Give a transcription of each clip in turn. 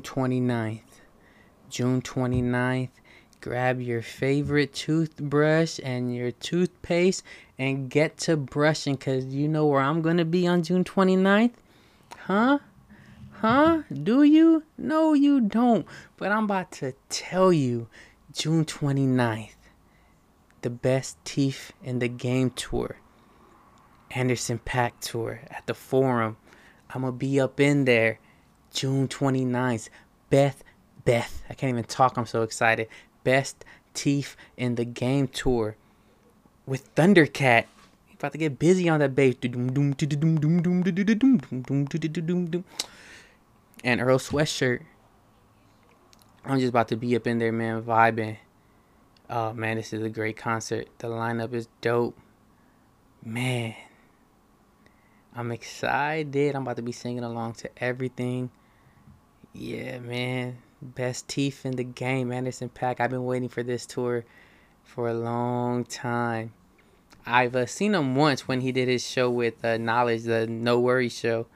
June 29th. June 29th. Grab your favorite toothbrush and your toothpaste and get to brushing because you know where I'm going to be on June 29th? Huh? Huh? Do you? No, you don't. But I'm about to tell you June 29th. The best teeth in the game tour. Anderson .Paak tour at the forum. I'm going to be up in there June 29th. Beth, Beth. I can't even talk. I'm so excited. Best teeth in the game tour with Thundercat. About to get busy on that bass. And Earl Sweatshirt. I'm just about to be up in there, man, vibing. Oh man, this is a great concert. The lineup is dope. Man. I'm excited. I'm about to be singing along to everything. Yeah, man. Best teeth in the game, Anderson .Paak. I've been waiting for this tour for a long time. I've uh, seen him once when he did his show with uh, Knxwledge, the No Worry show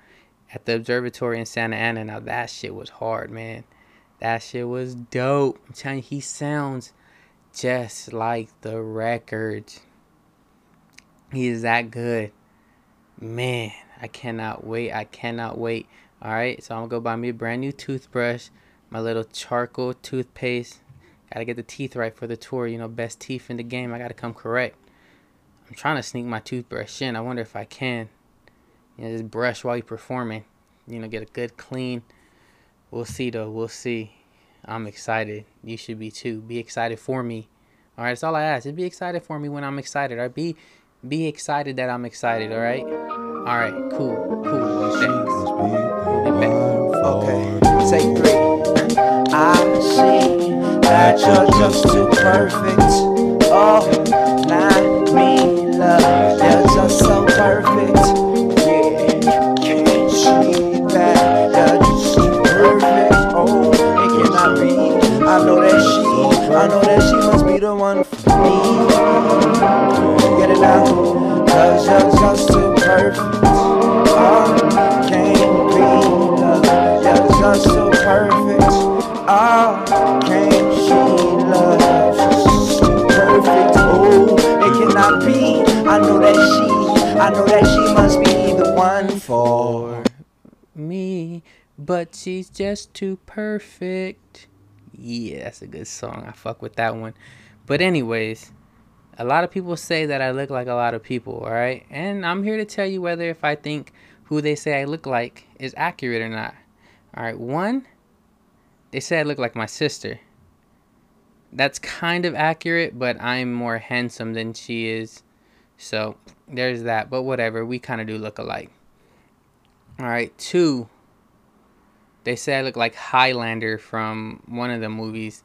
at the observatory in Santa Ana. Now that shit was hard, man. That shit was dope. I'm telling you, he sounds just like the records. He is that good. Man, I cannot wait. I cannot wait. All right, so I'm gonna go buy me a brand new toothbrush, my little charcoal toothpaste. Gotta get the teeth right for the tour. You know, best teeth in the game. I gotta come correct. I'm trying to sneak my toothbrush in. I wonder if I can. You know, just brush while you're performing. You know, get a good clean. We'll see though. We'll see. I'm excited. You should be too. Be excited for me. All right, that's all I ask. Just be excited for me when I'm excited. All right, be be excited that I'm excited. All right. All right. Cool. Cool. Thanks. See that you're just too perfect. Oh, she's just too perfect. Yeah, that's a good song. I fuck with that one. But anyways, a lot of people say that I look like a lot of people, all right? And I'm here to tell you whether if I think who they say I look like is accurate or not. All right, one, they say I look like my sister. That's kind of accurate, but I'm more handsome than she is. So, there's that. But whatever, we kind of do look alike. All right, two. They say I look like Highlander from one of the movies.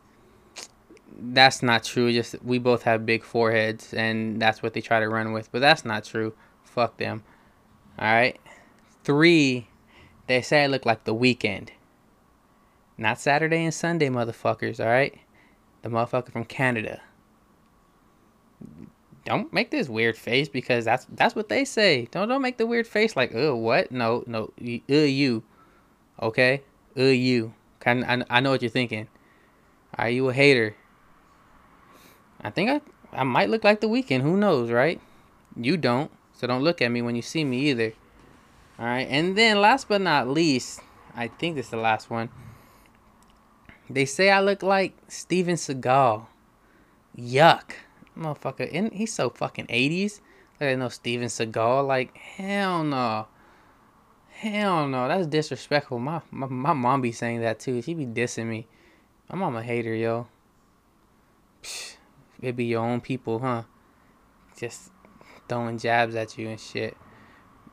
That's not true. Just we both have big foreheads, and that's what they try to run with. But that's not true. Fuck them. All right. Three. They say I look like The Weeknd. Not Saturday and Sunday, motherfuckers. All right. The motherfucker from Canada. Don't make this weird face because that's that's what they say. Don't don't make the weird face like, oh what? No no, uh you, okay? Uh you. Kind I I know what you're thinking. Are you a hater? I think I I might look like the Weeknd. Who knows, right? You don't, so don't look at me when you see me either. All right, and then last but not least, I think this is the last one. They say I look like Steven Seagal. Yuck. Motherfucker, and he's so fucking 80s. Like, no Steven Seagal. Like, hell no. Hell no. That's disrespectful. My, my, my mom be saying that too. She be dissing me. My mom a hater, yo. Psh, it be your own people, huh? Just throwing jabs at you and shit.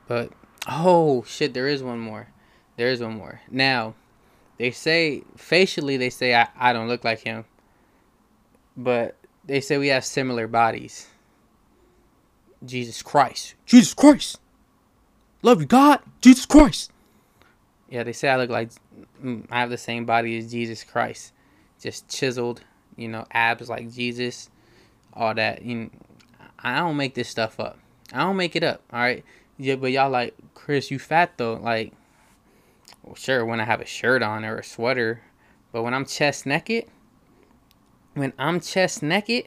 But, oh, shit, there is one more. There is one more. Now, they say, facially, they say I, I don't look like him. But they say we have similar bodies. Jesus Christ. Jesus Christ. Love you, God. Jesus Christ. Yeah, they say I look like mm, I have the same body as Jesus Christ. Just chiseled, you know, abs like Jesus, all that. You know, I don't make this stuff up. I don't make it up, all right? Yeah, but y'all like, Chris, you fat though. Like, well, sure when I have a shirt on or a sweater, but when I'm chest naked, when I'm chest naked,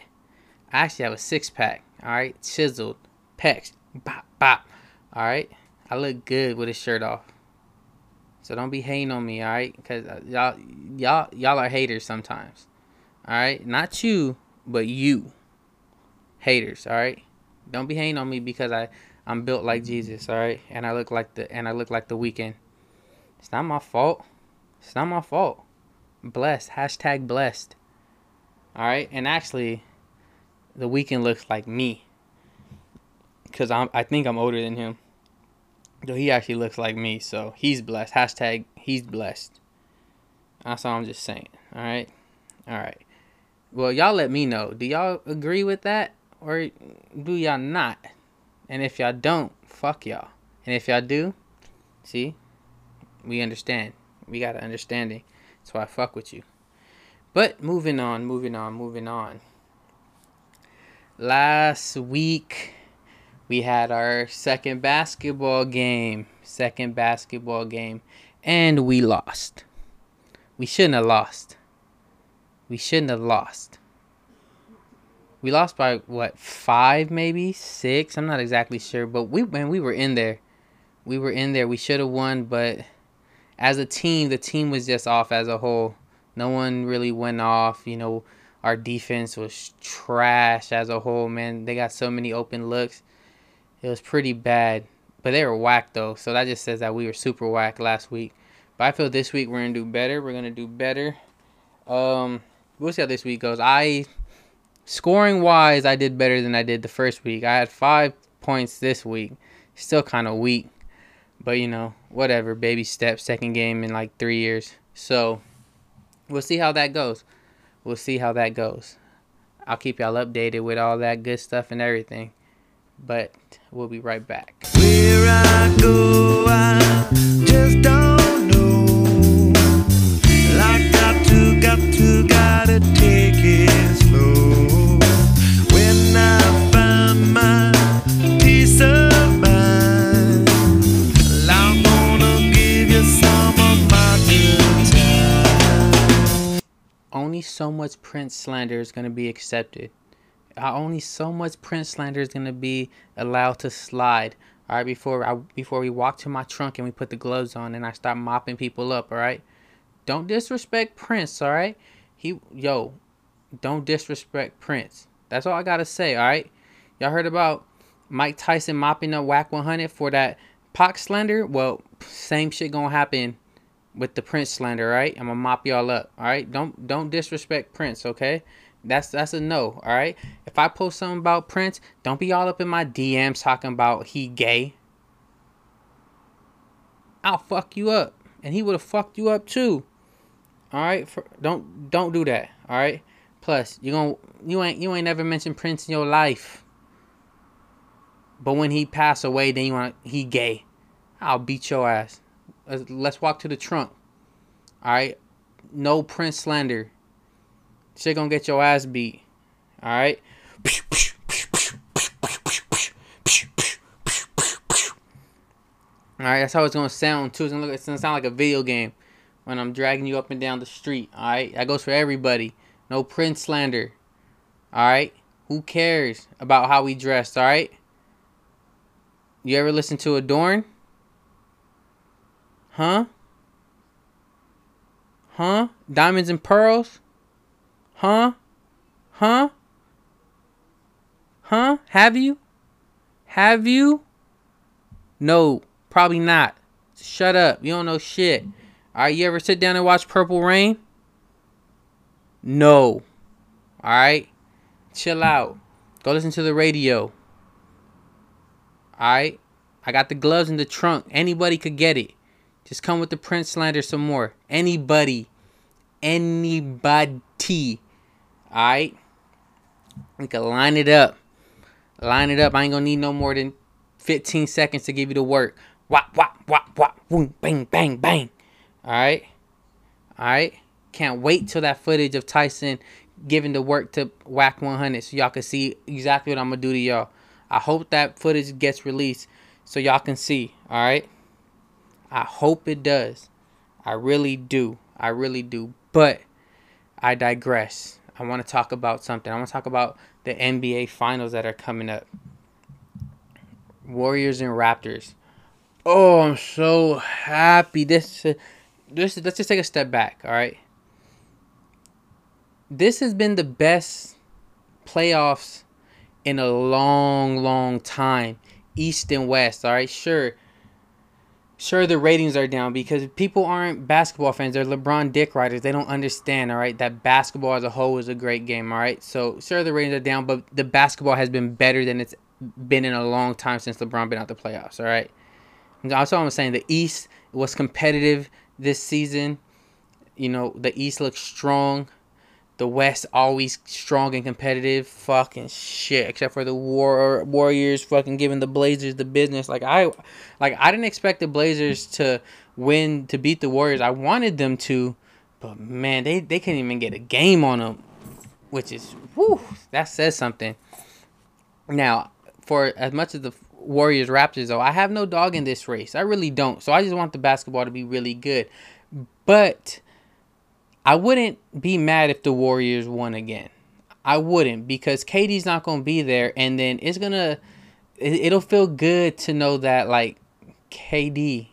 I actually have a six pack. All right, chiseled, pecs, bop bop. All right, I look good with a shirt off. So don't be hating on me, all right? Cause uh, y'all, y'all, y'all are haters sometimes. All right, not you, but you, haters. All right, don't be hating on me because I, I'm built like Jesus. All right, and I look like the, and I look like the Weeknd. It's not my fault. It's not my fault. Blessed. Hashtag blessed. All right, and actually, the Weeknd looks like me. Cause I'm, I think I'm older than him. Though he actually looks like me, so he's blessed. Hashtag he's blessed. That's all I'm just saying. All right, all right. Well, y'all let me know. Do y'all agree with that, or do y'all not? And if y'all don't, fuck y'all. And if y'all do, see, we understand. We got an understanding. That's why I fuck with you. But moving on, moving on, moving on. Last week we had our second basketball game. Second basketball game. And we lost. We shouldn't have lost. We shouldn't have lost. We lost by what five, maybe six. I'm not exactly sure, but we man, we were in there. We were in there. We should have won, but as a team, the team was just off as a whole. No one really went off. You know, our defense was trash as a whole. Man, they got so many open looks. It was pretty bad, but they were whack though. So that just says that we were super whack last week. But I feel this week we're gonna do better. We're gonna do better. Um, we'll see how this week goes. I scoring wise, I did better than I did the first week. I had five points this week. Still kind of weak, but you know, whatever. Baby steps. Second game in like three years. So we'll see how that goes. We'll see how that goes. I'll keep y'all updated with all that good stuff and everything. But we'll be right back. Where I go, I just don't know. Like got to, got to, gotta take it slow. When I find my peace of mind, I'm gonna give you some of my good time. only so much Prince slander is going to be accepted. Only so much Prince slander is to be allowed to slide. All right, before I before we walk to my trunk and we put the gloves on and I start mopping people up. All right, don't disrespect Prince. All right, he yo, don't disrespect Prince. That's all I gotta say. All right, y'all heard about Mike Tyson mopping up Wack 100 for that Pac slander? Well, same shit gonna happen with the Prince slander, all right? I'm gonna mop y'all up, all right? Don't don't disrespect Prince, okay? That's that's a no, all right? If I post something about Prince, don't be all up in my DMs talking about he gay. I'll fuck you up, and he would have fucked you up too. All right, For, don't don't do that. All right. Plus, you gon' you ain't you ain't never mentioned Prince in your life. But when he passed away, then you want he gay. I'll beat your ass. Let's, let's walk to the trunk. All right. No Prince slander. Shit gonna get your ass beat. All right. All right, that's how it's gonna sound too. It's gonna, look, it's gonna sound like a video game when I'm dragging you up and down the street. All right, that goes for everybody. No Prince slander. All right, who cares about how we dressed? All right. You ever listen to Adorn? Huh? Huh? Diamonds and pearls? Huh? Huh? Huh? Have you? Have you? No, probably not. Shut up. You don't know shit. Alright, you ever sit down and watch Purple Rain? No. Alright? Chill out. Go listen to the radio. Alright? I got the gloves in the trunk. Anybody could get it. Just come with the Prince slander some more. Anybody. Anybody. Alright? We can line it up. Line it up. I ain't gonna need no more than 15 seconds to give you the work. Wop, wop, wop, wop, boom, bang, bang, bang. Alright? Alright? Can't wait till that footage of Tyson giving the work to Wack 100 so y'all can see exactly what I'm gonna do to y'all. I hope that footage gets released so y'all can see. Alright? I hope it does. I really do. I really do. But I digress. I want to talk about something. I want to talk about the NBA finals that are coming up. Warriors and Raptors. Oh, I'm so happy. This this let's just take a step back, all right? This has been the best playoffs in a long, long time. East and West, all right? Sure. Sure, the ratings are down because people aren't basketball fans. They're LeBron dick riders. They don't understand, all right, that basketball as a whole is a great game, all right? So, sure, the ratings are down, but the basketball has been better than it's been in a long time since LeBron been out the playoffs, all right? That's all I'm saying. The East was competitive this season. You know, the East looks strong. The West always strong and competitive. Fucking shit. Except for the War Warriors fucking giving the Blazers the business. Like I like I didn't expect the Blazers to win to beat the Warriors. I wanted them to, but man, they, they couldn't even get a game on them. Which is whoo, that says something. Now, for as much as the Warriors Raptors though, I have no dog in this race. I really don't. So I just want the basketball to be really good. But I wouldn't be mad if the Warriors won again. I wouldn't because KD's not going to be there and then it's to it'll feel good to know that like KD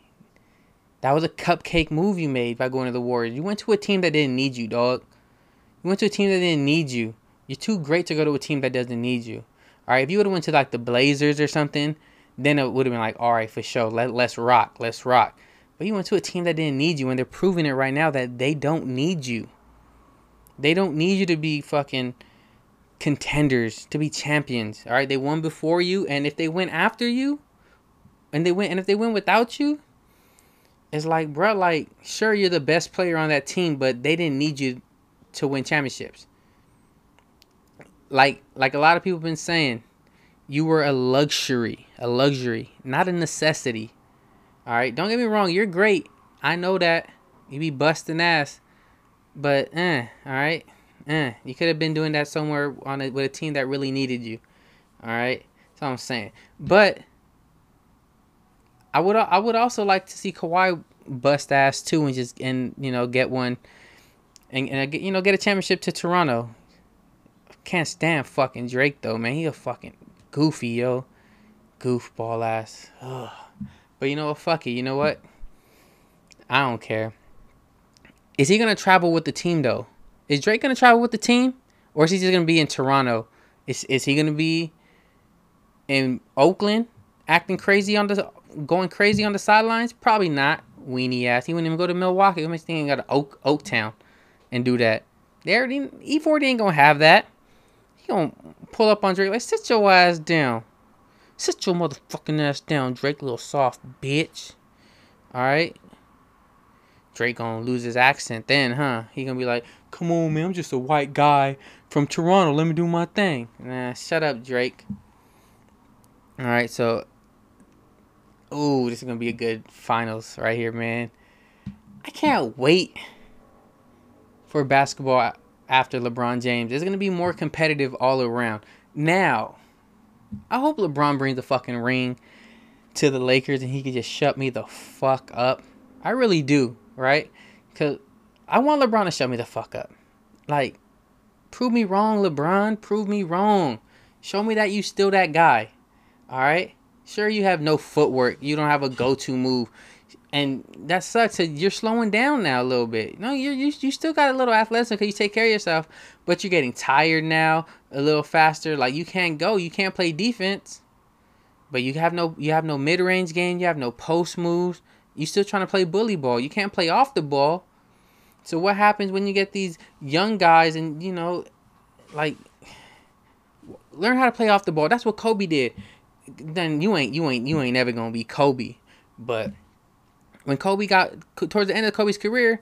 that was a cupcake move you made by going to the Warriors. You went to a team that didn't need you, dog. You went to a team that didn't need you. You're too great to go to a team that doesn't need you. All right, if you would have went to like the Blazers or something, then it would have been like, all right, for sure, let let's rock, let's rock. But you went to a team that didn't need you, and they're proving it right now that they don't need you. They don't need you to be fucking contenders, to be champions. All right, they won before you, and if they went after you, and they went, and if they went without you, it's like, bro, like, sure, you're the best player on that team, but they didn't need you to win championships. Like, like a lot of people have been saying, you were a luxury, a luxury, not a necessity. All right, don't get me wrong, you're great. I know that you be busting ass, but eh, all right, eh, you could have been doing that somewhere on a, with a team that really needed you. All right, that's all I'm saying. But I would I would also like to see Kawhi bust ass too and just and you know get one and, and you know get a championship to Toronto. Can't stand fucking Drake though, man. He a fucking goofy yo, goofball ass. Ugh. But you know what? Fuck it. You know what? I don't care. Is he gonna travel with the team though? Is Drake gonna travel with the team, or is he just gonna be in Toronto? Is is he gonna be in Oakland, acting crazy on the going crazy on the sidelines? Probably not. Weenie ass. He wouldn't even go to Milwaukee. He think got to Oak Oaktown and do that. They already E40 ain't gonna have that. He gonna pull up on Drake like sit your ass down. Sit your motherfucking ass down, Drake, little soft bitch. Alright? Drake gonna lose his accent then, huh? He gonna be like, come on, man, I'm just a white guy from Toronto. Let me do my thing. Nah, shut up, Drake. Alright, so. Ooh, this is gonna be a good finals right here, man. I can't wait for basketball after LeBron James. It's gonna be more competitive all around. Now, I hope LeBron brings the fucking ring to the Lakers and he can just shut me the fuck up. I really do, right? Cause I want LeBron to shut me the fuck up. Like, prove me wrong, LeBron. Prove me wrong. Show me that you still that guy. All right. Sure, you have no footwork. You don't have a go-to move, and that sucks. You're slowing down now a little bit. No, you you you still got a little athleticism because you take care of yourself, but you're getting tired now a little faster. Like you can't go, you can't play defense. But you have no you have no mid range game, you have no post moves. You still trying to play bully ball. You can't play off the ball. So what happens when you get these young guys and you know, like learn how to play off the ball. That's what Kobe did. Then you ain't you ain't you ain't never gonna be Kobe. But when Kobe got towards the end of Kobe's career,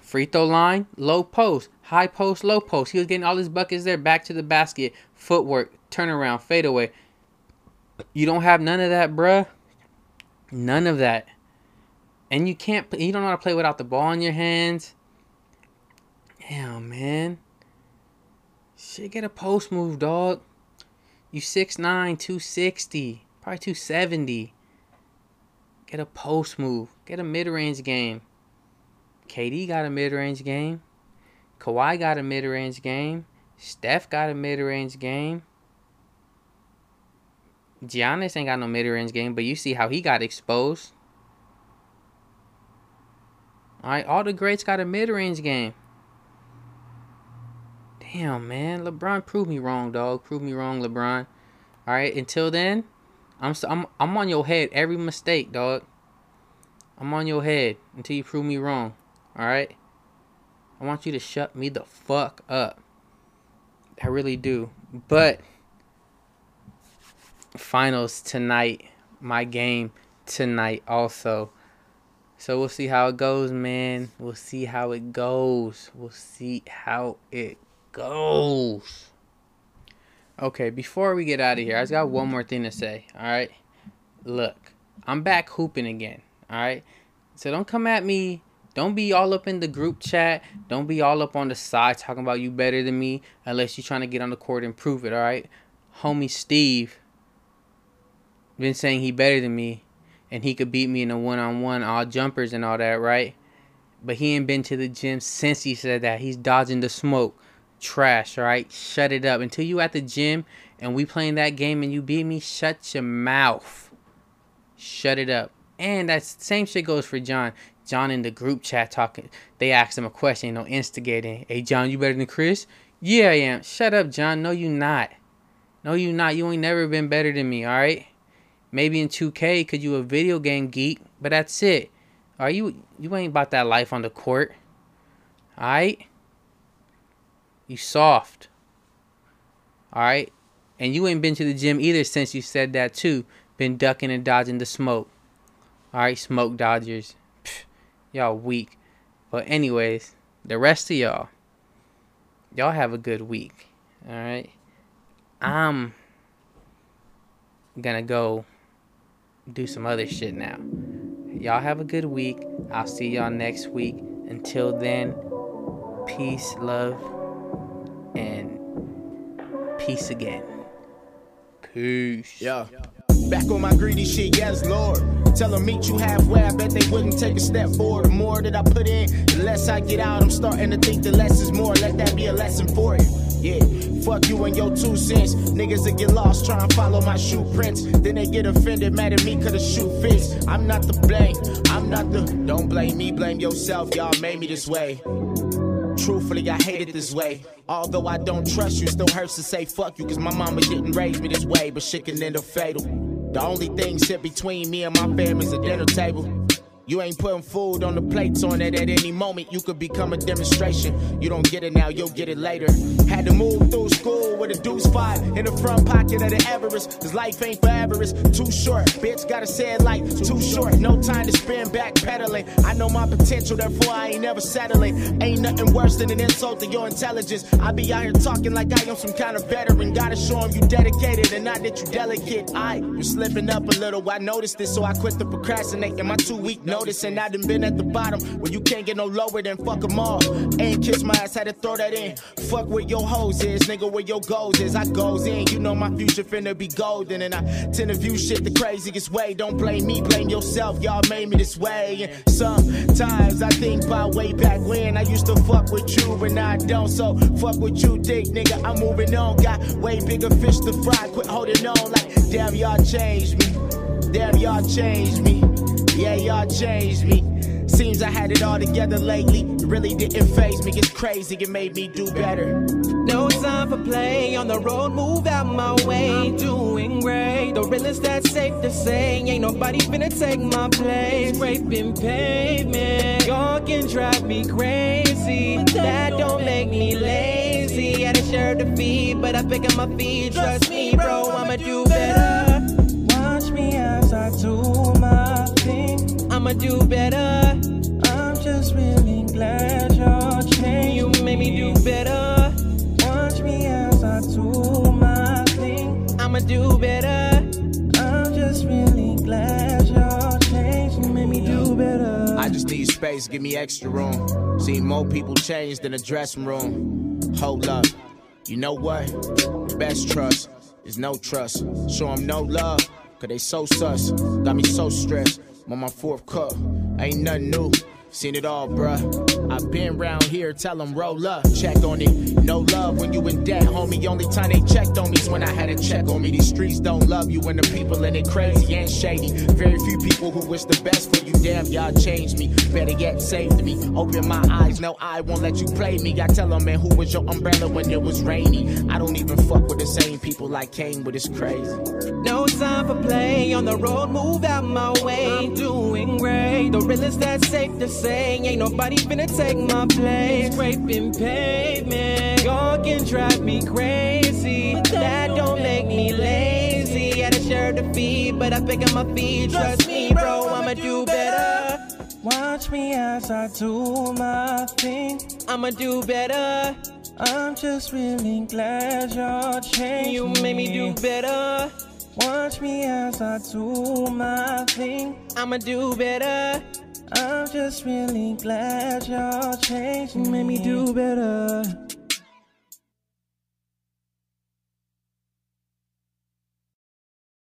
Free throw line, low post, high post, low post. He was getting all his buckets there, back to the basket, footwork, turnaround, fadeaway. You don't have none of that, bruh. None of that. And you can't, you don't know how to play without the ball in your hands. Damn, man. Shit, get a post move, dog. You 6'9, 260, probably 270. Get a post move. Get a mid range game. KD got a mid range game. Kawhi got a mid range game. Steph got a mid range game. Giannis ain't got no mid range game, but you see how he got exposed. All right, all the greats got a mid range game. Damn, man, LeBron proved me wrong, dog. Prove me wrong, LeBron. All right, until then, I'm I'm I'm on your head every mistake, dog. I'm on your head until you prove me wrong. All right. I want you to shut me the fuck up. I really do. But finals tonight, my game tonight also. So we'll see how it goes, man. We'll see how it goes. We'll see how it goes. Okay, before we get out of here, I just got one more thing to say. All right. Look, I'm back hooping again. All right. So don't come at me. Don't be all up in the group chat. Don't be all up on the side talking about you better than me unless you're trying to get on the court and prove it. All right. Homie Steve been saying he better than me and he could beat me in a one-on-one all jumpers and all that, right? But he ain't been to the gym since he said that. He's dodging the smoke. Trash, all right? Shut it up. Until you at the gym and we playing that game and you beat me, shut your mouth. Shut it up. And that same shit goes for John. John in the group chat talking. They asked him a question, you know, instigating. Hey, John, you better than Chris? Yeah, I am. Shut up, John. No, you not. No, you not. You ain't never been better than me, all right? Maybe in 2K, because you a video game geek, but that's it. Are you you ain't about that life on the court. Alright? You soft. Alright? And you ain't been to the gym either since you said that too. Been ducking and dodging the smoke. Alright, smoke dodgers. Pff, y'all weak. But anyways, the rest of y'all, y'all have a good week. Alright? I'm gonna go do some other shit now. Y'all have a good week. I'll see y'all next week. Until then, peace, love, and peace again. Peace. Yeah. Back on my greedy shit, yes, Lord. Tell them meet you halfway, I bet they wouldn't take a step forward. The more that I put in, the less I get out. I'm starting to think the less is more. Let that be a lesson for you. Yeah, fuck you and your two cents. Niggas that get lost trying to follow my shoe prints. Then they get offended, mad at me cause the shoe fits. I'm not the blame, I'm not the. Don't blame me, blame yourself. Y'all made me this way. Truthfully, I hate it this way. Although I don't trust you, still hurts to say fuck you, cause my mama didn't raise me this way, but shit can end up fatal. The only thing sit between me and my family's a dinner table. You ain't putting food on the plates on it at any moment. You could become a demonstration. You don't get it now, you'll get it later. Had to move through school with a deuce five in the front pocket of the Everest. Cause life ain't forever, it's too short. Bitch, gotta say it like too short. No time to spend back pedaling. I know my potential, therefore I ain't never settling. Ain't nothing worse than an insult to your intelligence. I be out here talking like I am some kind of veteran. Gotta show 'em you dedicated and not that you delicate. I, you slipping up a little. I noticed this, so I quit the procrastinating. My two week notice, and I done been at the bottom where you can't get no lower than fuck 'em all. Ain't kiss my ass, had to throw that in. Fuck where your hoes is, nigga, where your goals is. I goes in, you know my future finna be golden, and I tend to view shit the craziest way. Don't blame me, blame yourself. Y'all made me this way. And sometimes I think about way back when I used to fuck with you, but now I don't. So fuck what you think, nigga. I'm moving on. Got way bigger fish to fry. Quit holding on like damn y'all changed me. Damn y'all changed me. Yeah, y'all changed me. Seems I had it all together lately. It really didn't phase me. It's crazy. It made me do better. No time for play on the road, move out my way. Doing great, the realest that's safe to say. Ain't nobody finna take my place. Scraping pavement, y'all can drive me crazy. That don't make me lazy. Had a shirt to feed, but I pick up my feet. Trust me, bro, I'ma do I'ma do better. I'm just really glad you're changed. You made me do better. Watch me as I do my thing. I'ma do better. I'm just really glad you're changed. You made me do better. I just need space, give me extra room. Seen more people change than a dressing room. Hold up, you know what? Best trust is no trust. Show 'em no love, cause they so sus. Got me so stressed. I'm on my fourth cup, ain't nothing new. Seen it all, bruh. I've been round here, tell them roll up, check on it. No love when you in debt, homie. Only time they checked on me is when I had a check on me. These streets don't love you when the people in it crazy and shady. Very few people who wish the best for you, damn, y'all changed me. Better yet, saved me. Open my eyes, no, I won't let you play me. I tell them, man, who was your umbrella when it was rainy? I don't even fuck with the same people like Kane, but it's crazy. No time for play on the road, move out my way. I'm doing great. The realest that's safe to say. Ain't nobody finna take my place. Scraping pavement, y'all can drive me crazy. But that don't make me lazy. Had a shirt to feed, but I pick up my feet. Trust me, bro, I'ma do better. Watch me as I do my thing. I'ma do better. I'm just really glad you're changing. You made me do better. Watch me as I do my thing. I'ma do better. I'm just really glad y'all changed You made me do mm-hmm. better.